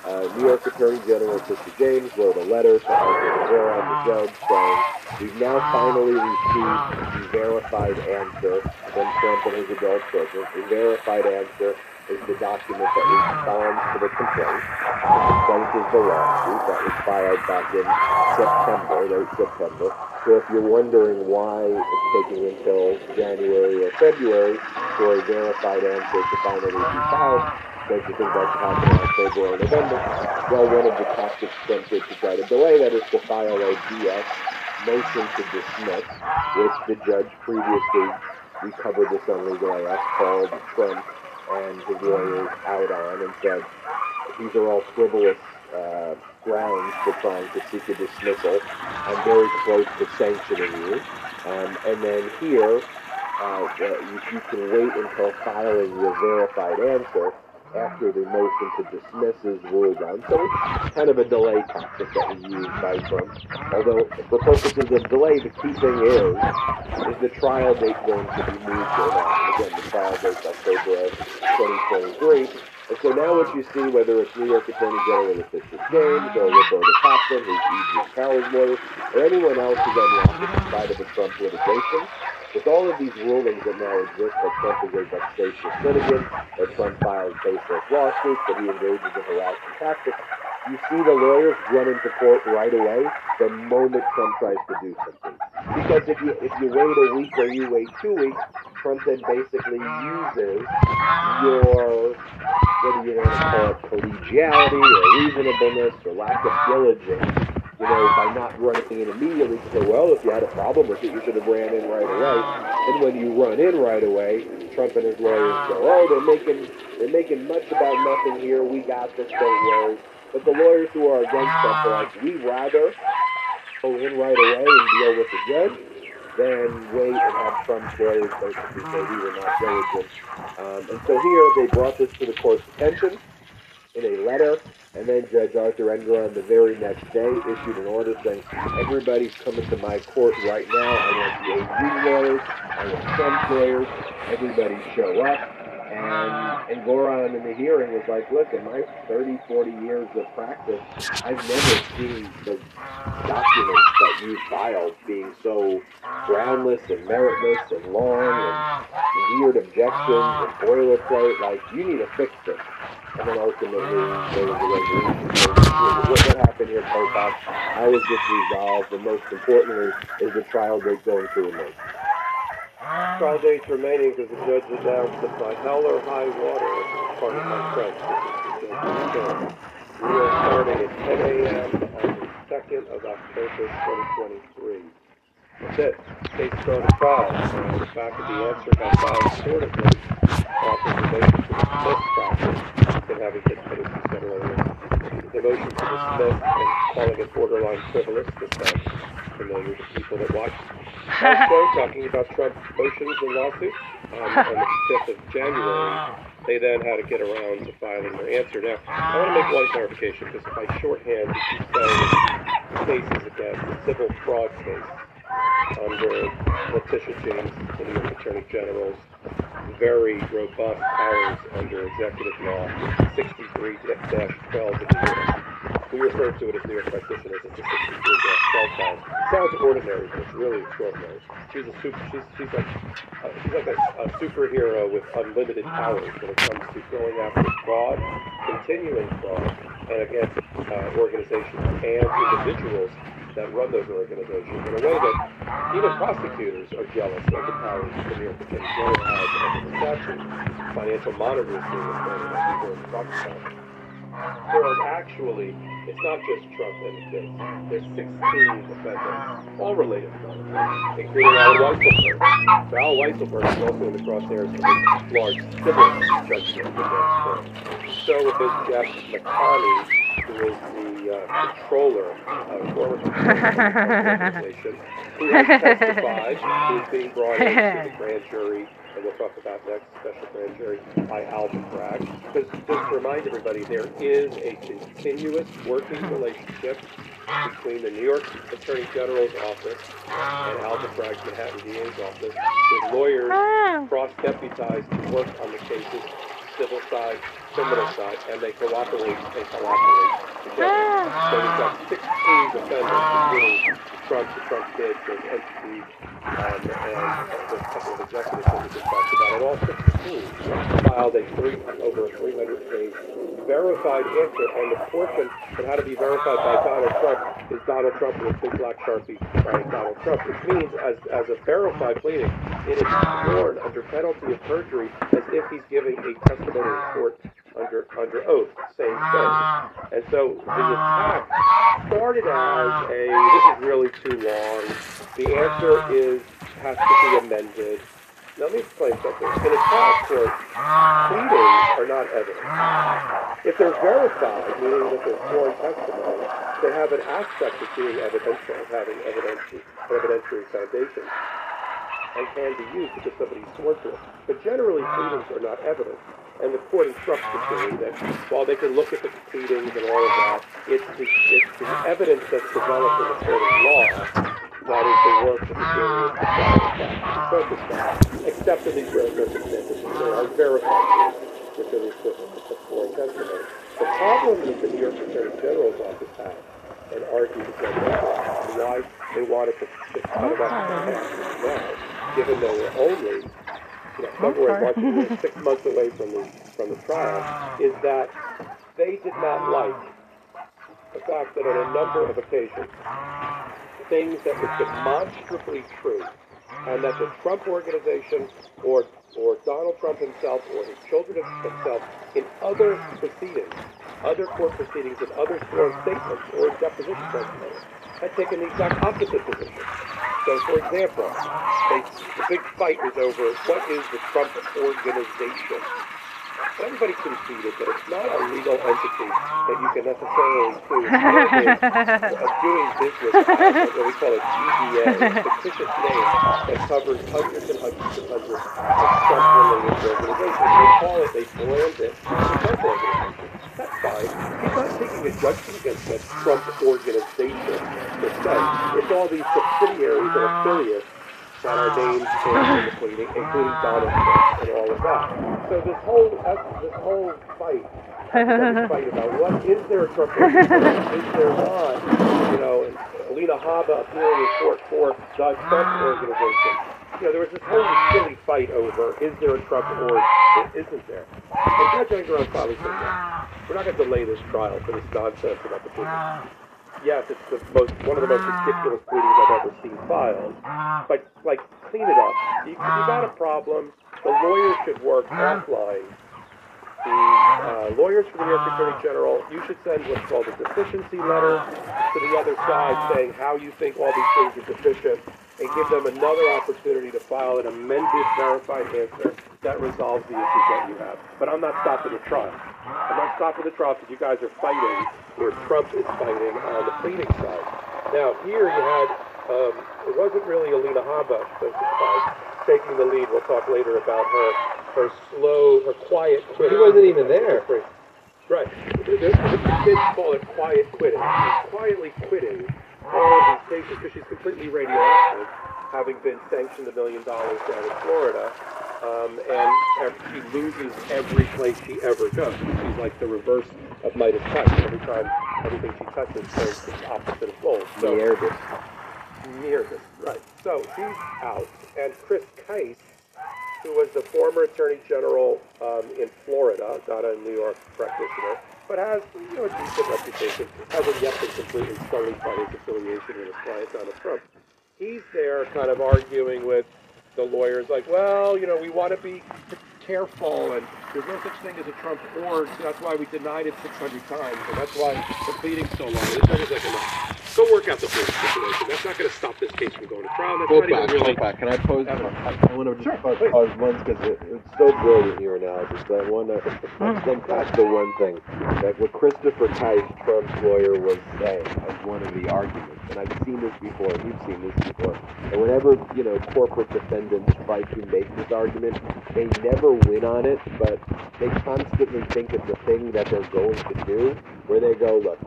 Speaker 3: uh, New York Attorney General Christy James wrote a letter to Arthur Rivera, the judge, saying, We've now finally received the verified answer from Trump and his adult children. The verified answer is the document that responds to the complaint. The complaint is the lawsuit that was filed back in September, late September. So if you're wondering why it's taking until January or February for a verified answer to finally be filed, don't you think that should happen in October or November? Well, one of the tactics did to try to delay that is to file a DS motion to dismiss, which the judge previously recovered this on legal AF, called Trump and his lawyers out on and said these are all frivolous uh, grounds for trying to seek a dismissal. I'm very close to sanctioning you. Um, and then here, uh, you, you can wait until filing your verified answer after the motion to dismiss is ruled on. So it's kind of a delay tactic that was used by Trump. Although, for purposes of delay, the key thing is, is the trial date going to be moved or not? Again, the trial date's October of 2023. And so now what you see, whether it's New York Attorney General Letitia James or Roberta Kaplan, who's E.G. Powell's lawyer, or anyone else who's on the opposite side of the Trump litigation, with all of these rulings that now exist that Trump is a vexatious litigant, that Trump files baseless lawsuits, that he engages in harassment tactics, you see the lawyers run into court right away the moment Trump tries to do something. Because if you if you wait a week or you wait two weeks, Trump then basically uses your whether you want to call it collegiality or reasonableness or lack of diligence you know, by not running in immediately to say, well, if you had a problem with it, you should have ran in right away. And when you run in right away, Trump and his lawyers go, oh, they're making they're making much about nothing here. We got this, don't worry. But the lawyers who are against Trump are like, we'd rather go in right away and deal with the judge than wait and have Trump's lawyers basically say we were not diligent. Um, and so here they brought this to the court's attention in a letter, and then Judge Arthur Engoron the very next day issued an order saying, everybody's coming to my court right now. I want the AG lawyers, I want Trump's lawyers, everybody show up. And, ah. Engoron in the hearing was like, look, in my 30, 40 years of practice, I've never seen the documents that you filed being so groundless and meritless and long and ah. weird objections and ah. boilerplate. Like, you need to fix this and then ultimately there was a resolution. So what, what happened here, Pope? I was just resolved? And most importantly, is the trial date going to remain?
Speaker 6: Trial date's remaining because the judge announced that by hell or high water, part of my the judge's we are starting at 10 a.m. on the 2nd of October 2023. That's it. Case started trial. Uh, the fact that the answer got filed sort of late offers a basis to dismiss practice and having put into federal The motion to dismiss and calling it borderline frivolous, this familiar to people that watch our show talking about Trump motions and lawsuits. Um, on the 5th of January, they then had to get around to filing their answer. Now, I want to make one clarification because if I shorthand, saying cases against the civil fraud case under Letitia James, the New York Attorney General's very robust powers under executive law 63-12 of York. We refer to it as New York practitioners as the 63-12 powers. Sounds ordinary, but it's really extraordinary. She's a super, she's, she's like, uh, she's like a, a superhero with unlimited powers when it comes to going after fraud, continuing fraud, and against uh, organizations and individuals that run those organizations in a way that even prosecutors are jealous of the powers the New York Attorney General has under the statute. Financial monitoring is being appointed, as we were talking about. Are actually, it's not just Trump and kids. There's 16 defendants, all related to Trump, including Allen Weisselberg. So Al Weisselberg is also in the crosshairs of this large civil judgment against him. So is Jeff McConney, who is the uh, controller, former of the organization, who has testified, who is being brought into the grand jury and we'll talk about next special grand jury by Alvin Bragg. Because just to remind everybody, there is a continuous working relationship between the New York Attorney General's office and Alvin Bragg's Manhattan DA's office, with lawyers cross-deputized to work on the cases, civil side, criminal side, and they cooperate and collaborate together. So we've got 16 defendants, including Trump, the Trump kids, and entities, um, and a couple of executives that we just talked about. And all 16 filed a three, over a 300-page verified answer, and the portion that had to be verified by Donald Trump is Donald Trump with a big black sharpie writing Donald Trump, which means as, as a verified pleading, it is sworn under penalty of perjury as if he's giving a testimony in court under under oath, same thing. And so the attack started as a this is really too long. The answer is has to be amended. Now, let me explain something. In a trial court, pleadings are not evidence. If they're verified, meaning that they're sworn testimony, they have an aspect of being evidential, of having evidentiary, evidentiary foundation, and can be used because somebody's sworn to it. But generally, pleadings are not evidence. And the court instructs the jury that while they can look at the pleadings and all of that, it's the, it's the evidence that's developed in the court of law that is the work of the jury try to fact and focus on, except in these rare circumstances when there are verified which are the equivalent of testimony. The problem that the New York Attorney General's office had and argued against why they wanted to, to cut off now, given they were only you know, February, March, you know, six months away from the from the trial, ah. is that they did not ah. like the fact that on a number of occasions, ah. things that were demonstrably true, and that the Trump organization or or Donald Trump himself or his children himself in other proceedings, other court proceedings and other sworn statements or deposition testimony had taken the exact opposite position. So, for example, they, the big fight was over what is the Trump organization. And everybody conceded that it's not a legal entity that you can necessarily prove of doing business as what we call a DBA, a fictitious name that covers hundreds and hundreds and hundreds of Trump-related organizations. They call it, they brand it, Trump organization. That's fine. He's not taking a judgment against that Trump organization per. It's all these subsidiaries and affiliates that are named in the pleading, including Donald Trump and all of that. So this whole this whole fight, fight about what is there a Trump organization, is there not? You know, Alina Habba appearing in court for the Trump organization. You know, there was this whole silly fight over is there a Trump or isn't there? And Judge Engoron finally said, "No, we're not going to delay this trial for this nonsense about the pleading yes, it's the most one of the most ridiculous pleadings I've ever seen filed. But like, clean it up. You, you got a problem, the lawyers should work offline. The uh, lawyers for the New York Attorney General, you should send what's called a deficiency letter to the other side saying how you think all these things are deficient and give them another opportunity to file an amended verified answer that resolves the issues that you have. But I'm not stopping the trial. I'm not stopping the trial because you guys are fighting where Trump is fighting on the pleading side. Now, here you had, um, it wasn't really Alina testified, taking the lead. We'll talk later about her, her slow, her quiet quitting.
Speaker 3: He wasn't even there.
Speaker 6: Right. The, the kids call it quiet quitting. She's quietly quitting all of these because she's completely radioactive, having been sanctioned a million dollars down in Florida. Um, and she loses every place she ever goes. She's like the reverse of Midas touch. Every time everything she touches turns to the opposite of gold. So near this, right. So she's out, and Chris Kise, who was the former Attorney General um, in Florida, not a New York practitioner, but has you know a decent reputation, hasn't yet been completely sullied by his affiliation with Donald Trump. He's there, kind of arguing with the lawyers, like, well, you know, we want to be careful, and there's no such thing as a Trump org, so that's why we denied it 600 times, and that's why the pleading's so long. This is like enough. Go work out the Brady situation. That's not going to stop this case from going to trial. That's
Speaker 3: Hold
Speaker 6: not even
Speaker 3: back,
Speaker 6: really.
Speaker 3: hold back. Can I pose?
Speaker 6: Ever.
Speaker 3: I, I want to
Speaker 6: Sure,
Speaker 3: pause, pause once because it, it's so brilliant your analysis. But I want hmm. to unpack the one thing that what Christopher Kise, Trump's lawyer, was saying as one of the arguments, and I've seen this before. and You've seen this before. And whenever you know corporate defendants try to make this argument, they never win on it, but they constantly think it's a thing that they're going to do. Where they go, look,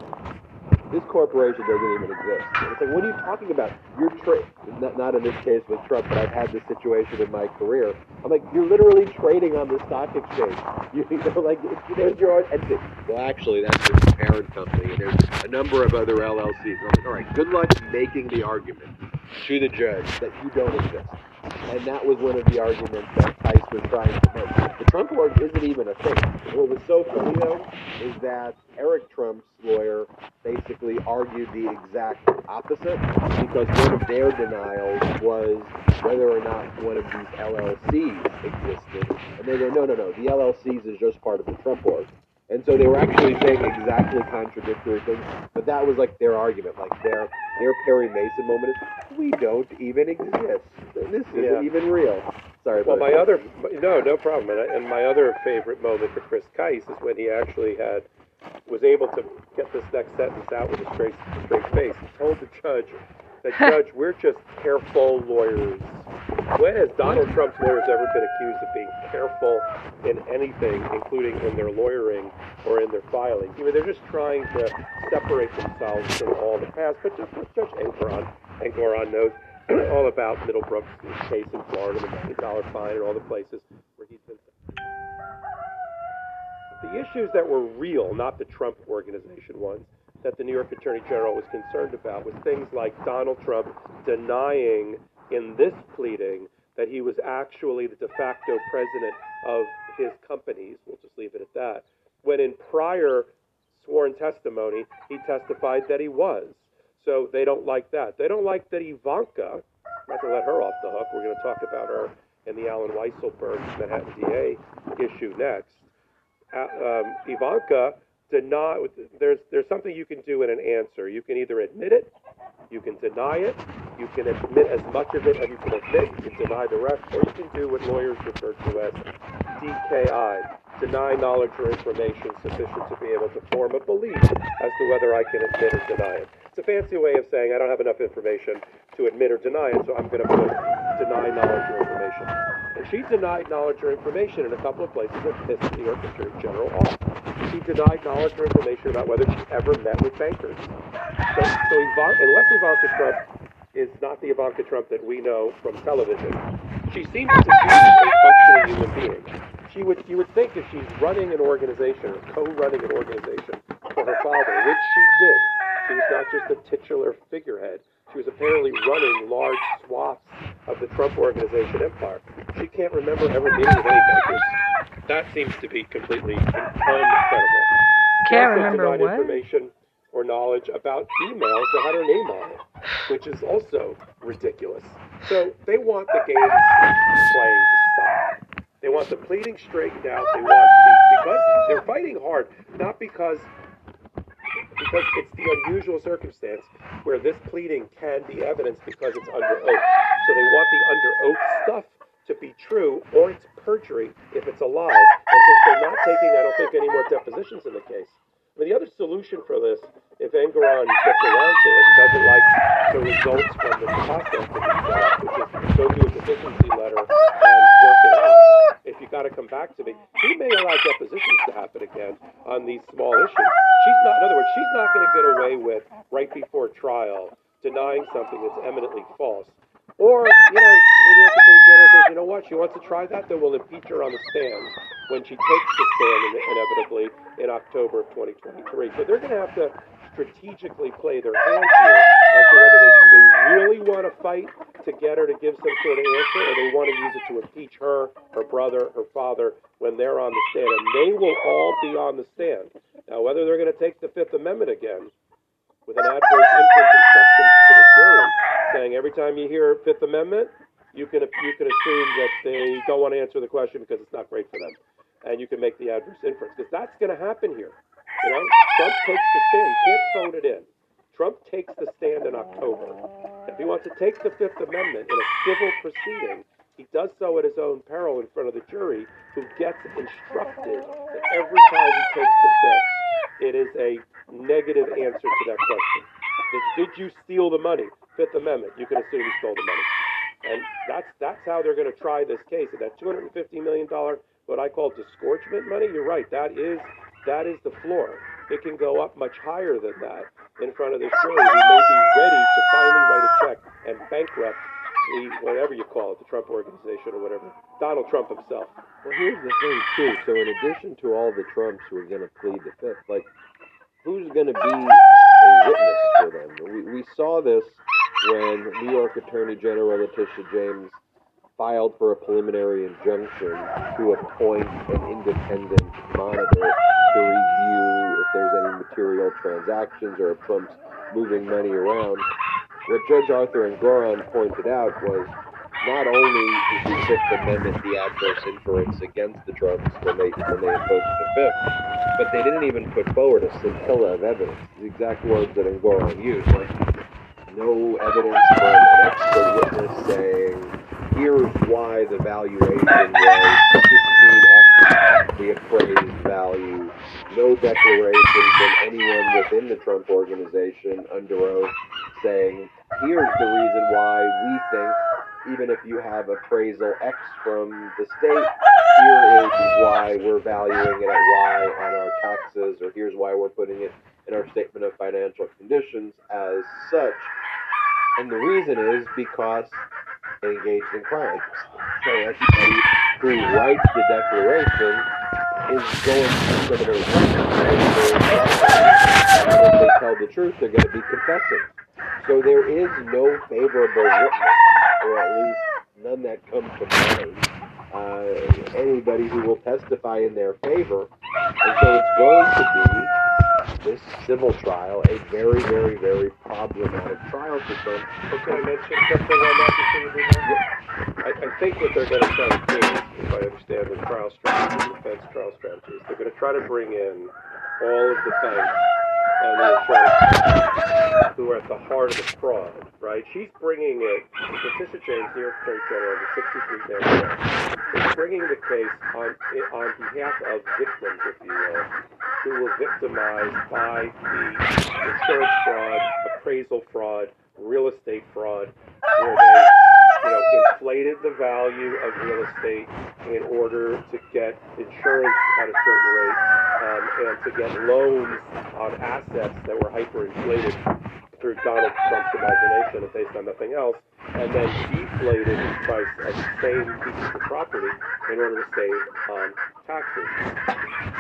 Speaker 3: this corporation doesn't even exist. And it's like, what are you talking about? You're tra- not, not in this case with Trump, but I've had this situation in my career. I'm like, you're literally trading on the stock exchange. You, you know, like there's your own entity. Well, actually, that's the parent company, and there's a number of other LLCs. I'm like, all right, good luck making the argument to the judge that you don't exist. And that was one of the arguments that Kise was trying to make. The Trump org isn't even a thing. What was so funny though is that Eric Trump's lawyer basically argued the exact opposite because one of their denials was whether or not one of these LLCs existed. And they go, no, no, no, the LLCs is just part of the Trump org. And so they were actually saying exactly contradictory things, but that was like their argument, like their their Perry Mason moment is, we don't even exist. This isn't
Speaker 6: Yeah.
Speaker 3: even real. Sorry.
Speaker 6: Well, my other no, no problem. And, I- and my other favorite moment for Chris Kise is when he actually had was able to get this next sentence out with a straight straight face. He told the judge that judge, we're just careful lawyers. When has Donald Trump's lawyers ever been accused of being careful in anything, including in their lawyering or in their filing? You know, they're just trying to separate themselves from all the past. But just Judge Engoron, Engoron knows all about Middlebrooks' case in Florida, the million dollar fine, and all the places where he's been. The issues that were real, not the Trump organization ones, that the New York Attorney General was concerned about was things like Donald Trump denying in this pleading that he was actually the de facto president of his companies. We'll just leave it at that. When in prior sworn testimony, he testified that he was. So they don't like that. They don't like that Ivanka, not to let her off the hook, we're going to talk about her in the Allen Weisselberg Manhattan DA issue next. Uh, um, Ivanka deny. There's there's something you can do in an answer. You can either admit it, you can deny it, you can admit as much of it as you can admit, you can deny the rest, or you can do what lawyers refer to as DKI, deny knowledge or information sufficient to be able to form a belief as to whether I can admit or deny it. It's a fancy way of saying I don't have enough information to admit or deny it, so I'm going to put deny knowledge or information. And she denied knowledge or information in a couple of places that pissed the York Attorney General off. She denied knowledge or information about whether she ever met with bankers. So, so Ivan, unless Ivanka Trump is not the Ivanka Trump that we know from television, she seems to be a functioning human being. She would, you would think if she's running an organization or co-running an organization for her father, which she did, she was not just a titular figurehead. She was apparently running large swaths of the Trump organization empire. She can't remember ever meeting with any bankers. That seems to be completely incredible.
Speaker 1: Can't remember what?
Speaker 6: information or knowledge about emails that had her name on it, which is also ridiculous. So they want the games playing to stop. They want the pleading straightened out. They want the, because they're fighting hard, not because because it's the unusual circumstance where this pleading can be evidence because it's under oath. So they want the under oath stuff to be true, or it's perjury if it's a lie. And since they're not taking, I don't think, any more depositions in the case. Mean, the other solution for this, if Engoron gets around to it and doesn't like the results from the process which is go do a deficiency letter and work it out, if you got to come back to me, he may allow depositions to happen again on these small issues. She's not, in other words, she's not going to get away with right before trial denying something that's eminently false. Or, you know, the New York Attorney General says, you know what, she wants to try that, then we'll impeach her on the stand when she takes the stand in- inevitably in October of 2023. So they're going to have to strategically play their hand here as to whether they really want to fight to get her to give some sort of answer or they want to use it to impeach her, her brother, her father when they're on the stand. And they will all be on the stand. Now, whether they're going to take the Fifth Amendment again with an adverse inference instruction to the jury saying every time you hear Fifth Amendment, you can you can assume that they don't want to answer the question because it's not great for them, and you can make the adverse inference because that's going to happen here. You know, Trump takes the stand. Can't phone it in. Trump takes the stand in October. If he wants to take the Fifth Amendment in a civil proceeding, he does so at his own peril in front of the jury, who gets instructed that every time he takes the Fifth, it is a negative answer to that question. Did, you steal the money? Fifth Amendment. You can assume he stole the money. And that's that's how they're going to try this case. And that 250 million dollar, what I call disgorgement money. You're right. That is that is the floor. It can go up much higher than that in front of this jury. We may be ready to finally write a check and bankrupt the whatever you call it, the Trump organization or whatever. Donald Trump himself.
Speaker 3: Well, here's the thing too. So in addition to all the Trumps who are going to plead the fifth, like who's going to be a witness for them? We, we saw this when New York Attorney General Letitia James filed for a preliminary injunction to appoint an independent monitor to review material transactions or Trump's moving money around. What Judge Arthur Engoron pointed out was not only is the Fifth Amendment the adverse inference against the Trumps when they when they imposed the Fifth, but they didn't even put forward a scintilla of evidence. The exact words that Engoron used, like no evidence from an expert witness saying here's why the valuation was 15x the appraised value. No declaration from anyone within the Trump organization under oath saying here's the reason why we think even if you have appraisal X from the state, here is why we're valuing it at Y on our taxes, or here's why we're putting it in our statement of financial conditions as such. And the reason is because engaged in crimes. So everybody who writes the declaration is going to criminal And if they tell the truth, they're going to be confessing. So there is no favorable witness, or at least none that comes to mind. Uh, anybody who will testify in their favor, and so it's going to be this civil trial a very, very, very problematic trial for.
Speaker 6: But can I mention something on that before you move on? I, I think what they're going to try to do, if I understand the trial strategy, the defense trial strategy, is they're going to try to bring in all of the banks and the who are at the heart of the fraud, right? She's bringing it, Letitia James, New York Attorney General, the 63 day is bringing the case on, on behalf of victims, if you will, who were victimized by the insurance fraud, appraisal fraud, real estate fraud, where they you know, inflated the value of real estate in order to get insurance at a certain rate um, and to get loans on assets that were hyperinflated through Donald Trump's imagination and based on nothing else, and then deflated the price of the same pieces of property in order to save on taxes.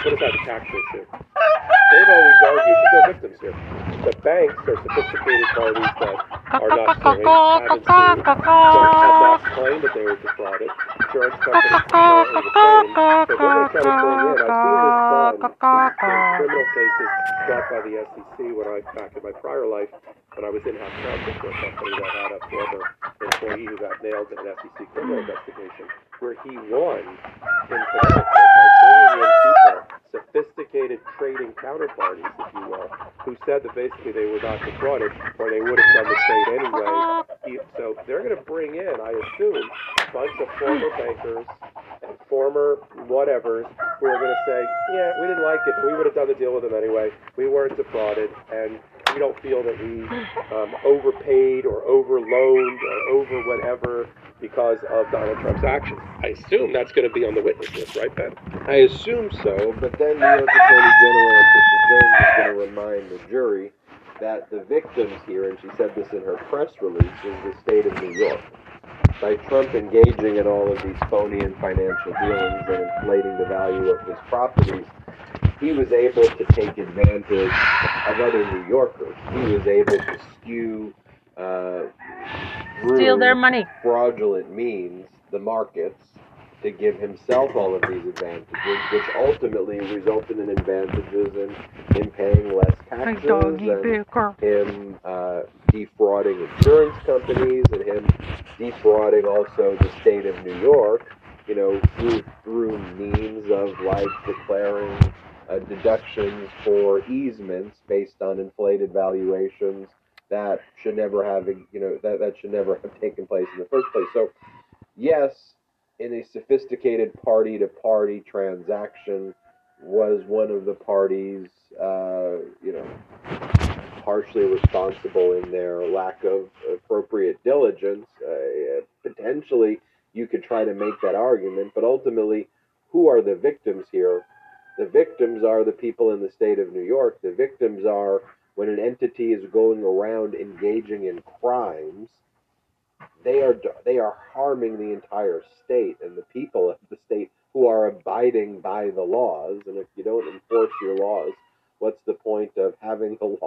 Speaker 6: Put aside the tax issue. They've always argued there's no victims here. The banks are sophisticated parties that are not suing, haven't sued, have not claimed that they were defrauded. Insurance companies are the same. So they're to try to bring in. I've seen this done in criminal cases brought by the SEC when I back in my prior life when I was in house counsel for a company that had a former employee who got nailed in an SEC criminal investigation, where he won in Connecticut by bringing in people, sophisticated trading counterparties, if you will, who said that basically they were not defrauded or they would have done the trade anyway. So they're going to bring in, I assume, a bunch of former bankers and former whatevers who are going to say, yeah, we didn't like it, but we would have done the deal with them anyway. We weren't defrauded, and we don't feel that we um, overpaid or overloaned or over whatever because of Donald Trump's actions. I assume that's going to be on the witness list, right, Ben?
Speaker 3: I assume so, but then New York Attorney General James is going to remind the jury that the victims here, and she said this in her press release, is the state of New York. By Trump engaging in all of these phony and financial dealings and inflating the value of his properties, he was able to take advantage of other New Yorkers. He was able to skew uh,
Speaker 1: Steal their money.
Speaker 3: fraudulent means the markets to give himself all of these advantages, which ultimately resulted in advantages in him paying less taxes and him uh, defrauding insurance companies and him defrauding also the state of New York, you know, through through means of like declaring uh, deductions for easements based on inflated valuations that should never have, you know, that, that should never have taken place in the first place. So, yes, in a sophisticated party to party transaction, was one of the parties, uh, you know, partially responsible in their lack of appropriate diligence. Uh, potentially, you could try to make that argument, but ultimately, who are the victims here? The victims are the people in the state of New York. The victims are when an entity is going around engaging in crimes. They are they are harming the entire state and the people of the state who are abiding by the laws. And if you don't enforce your laws, what's the point of having the law?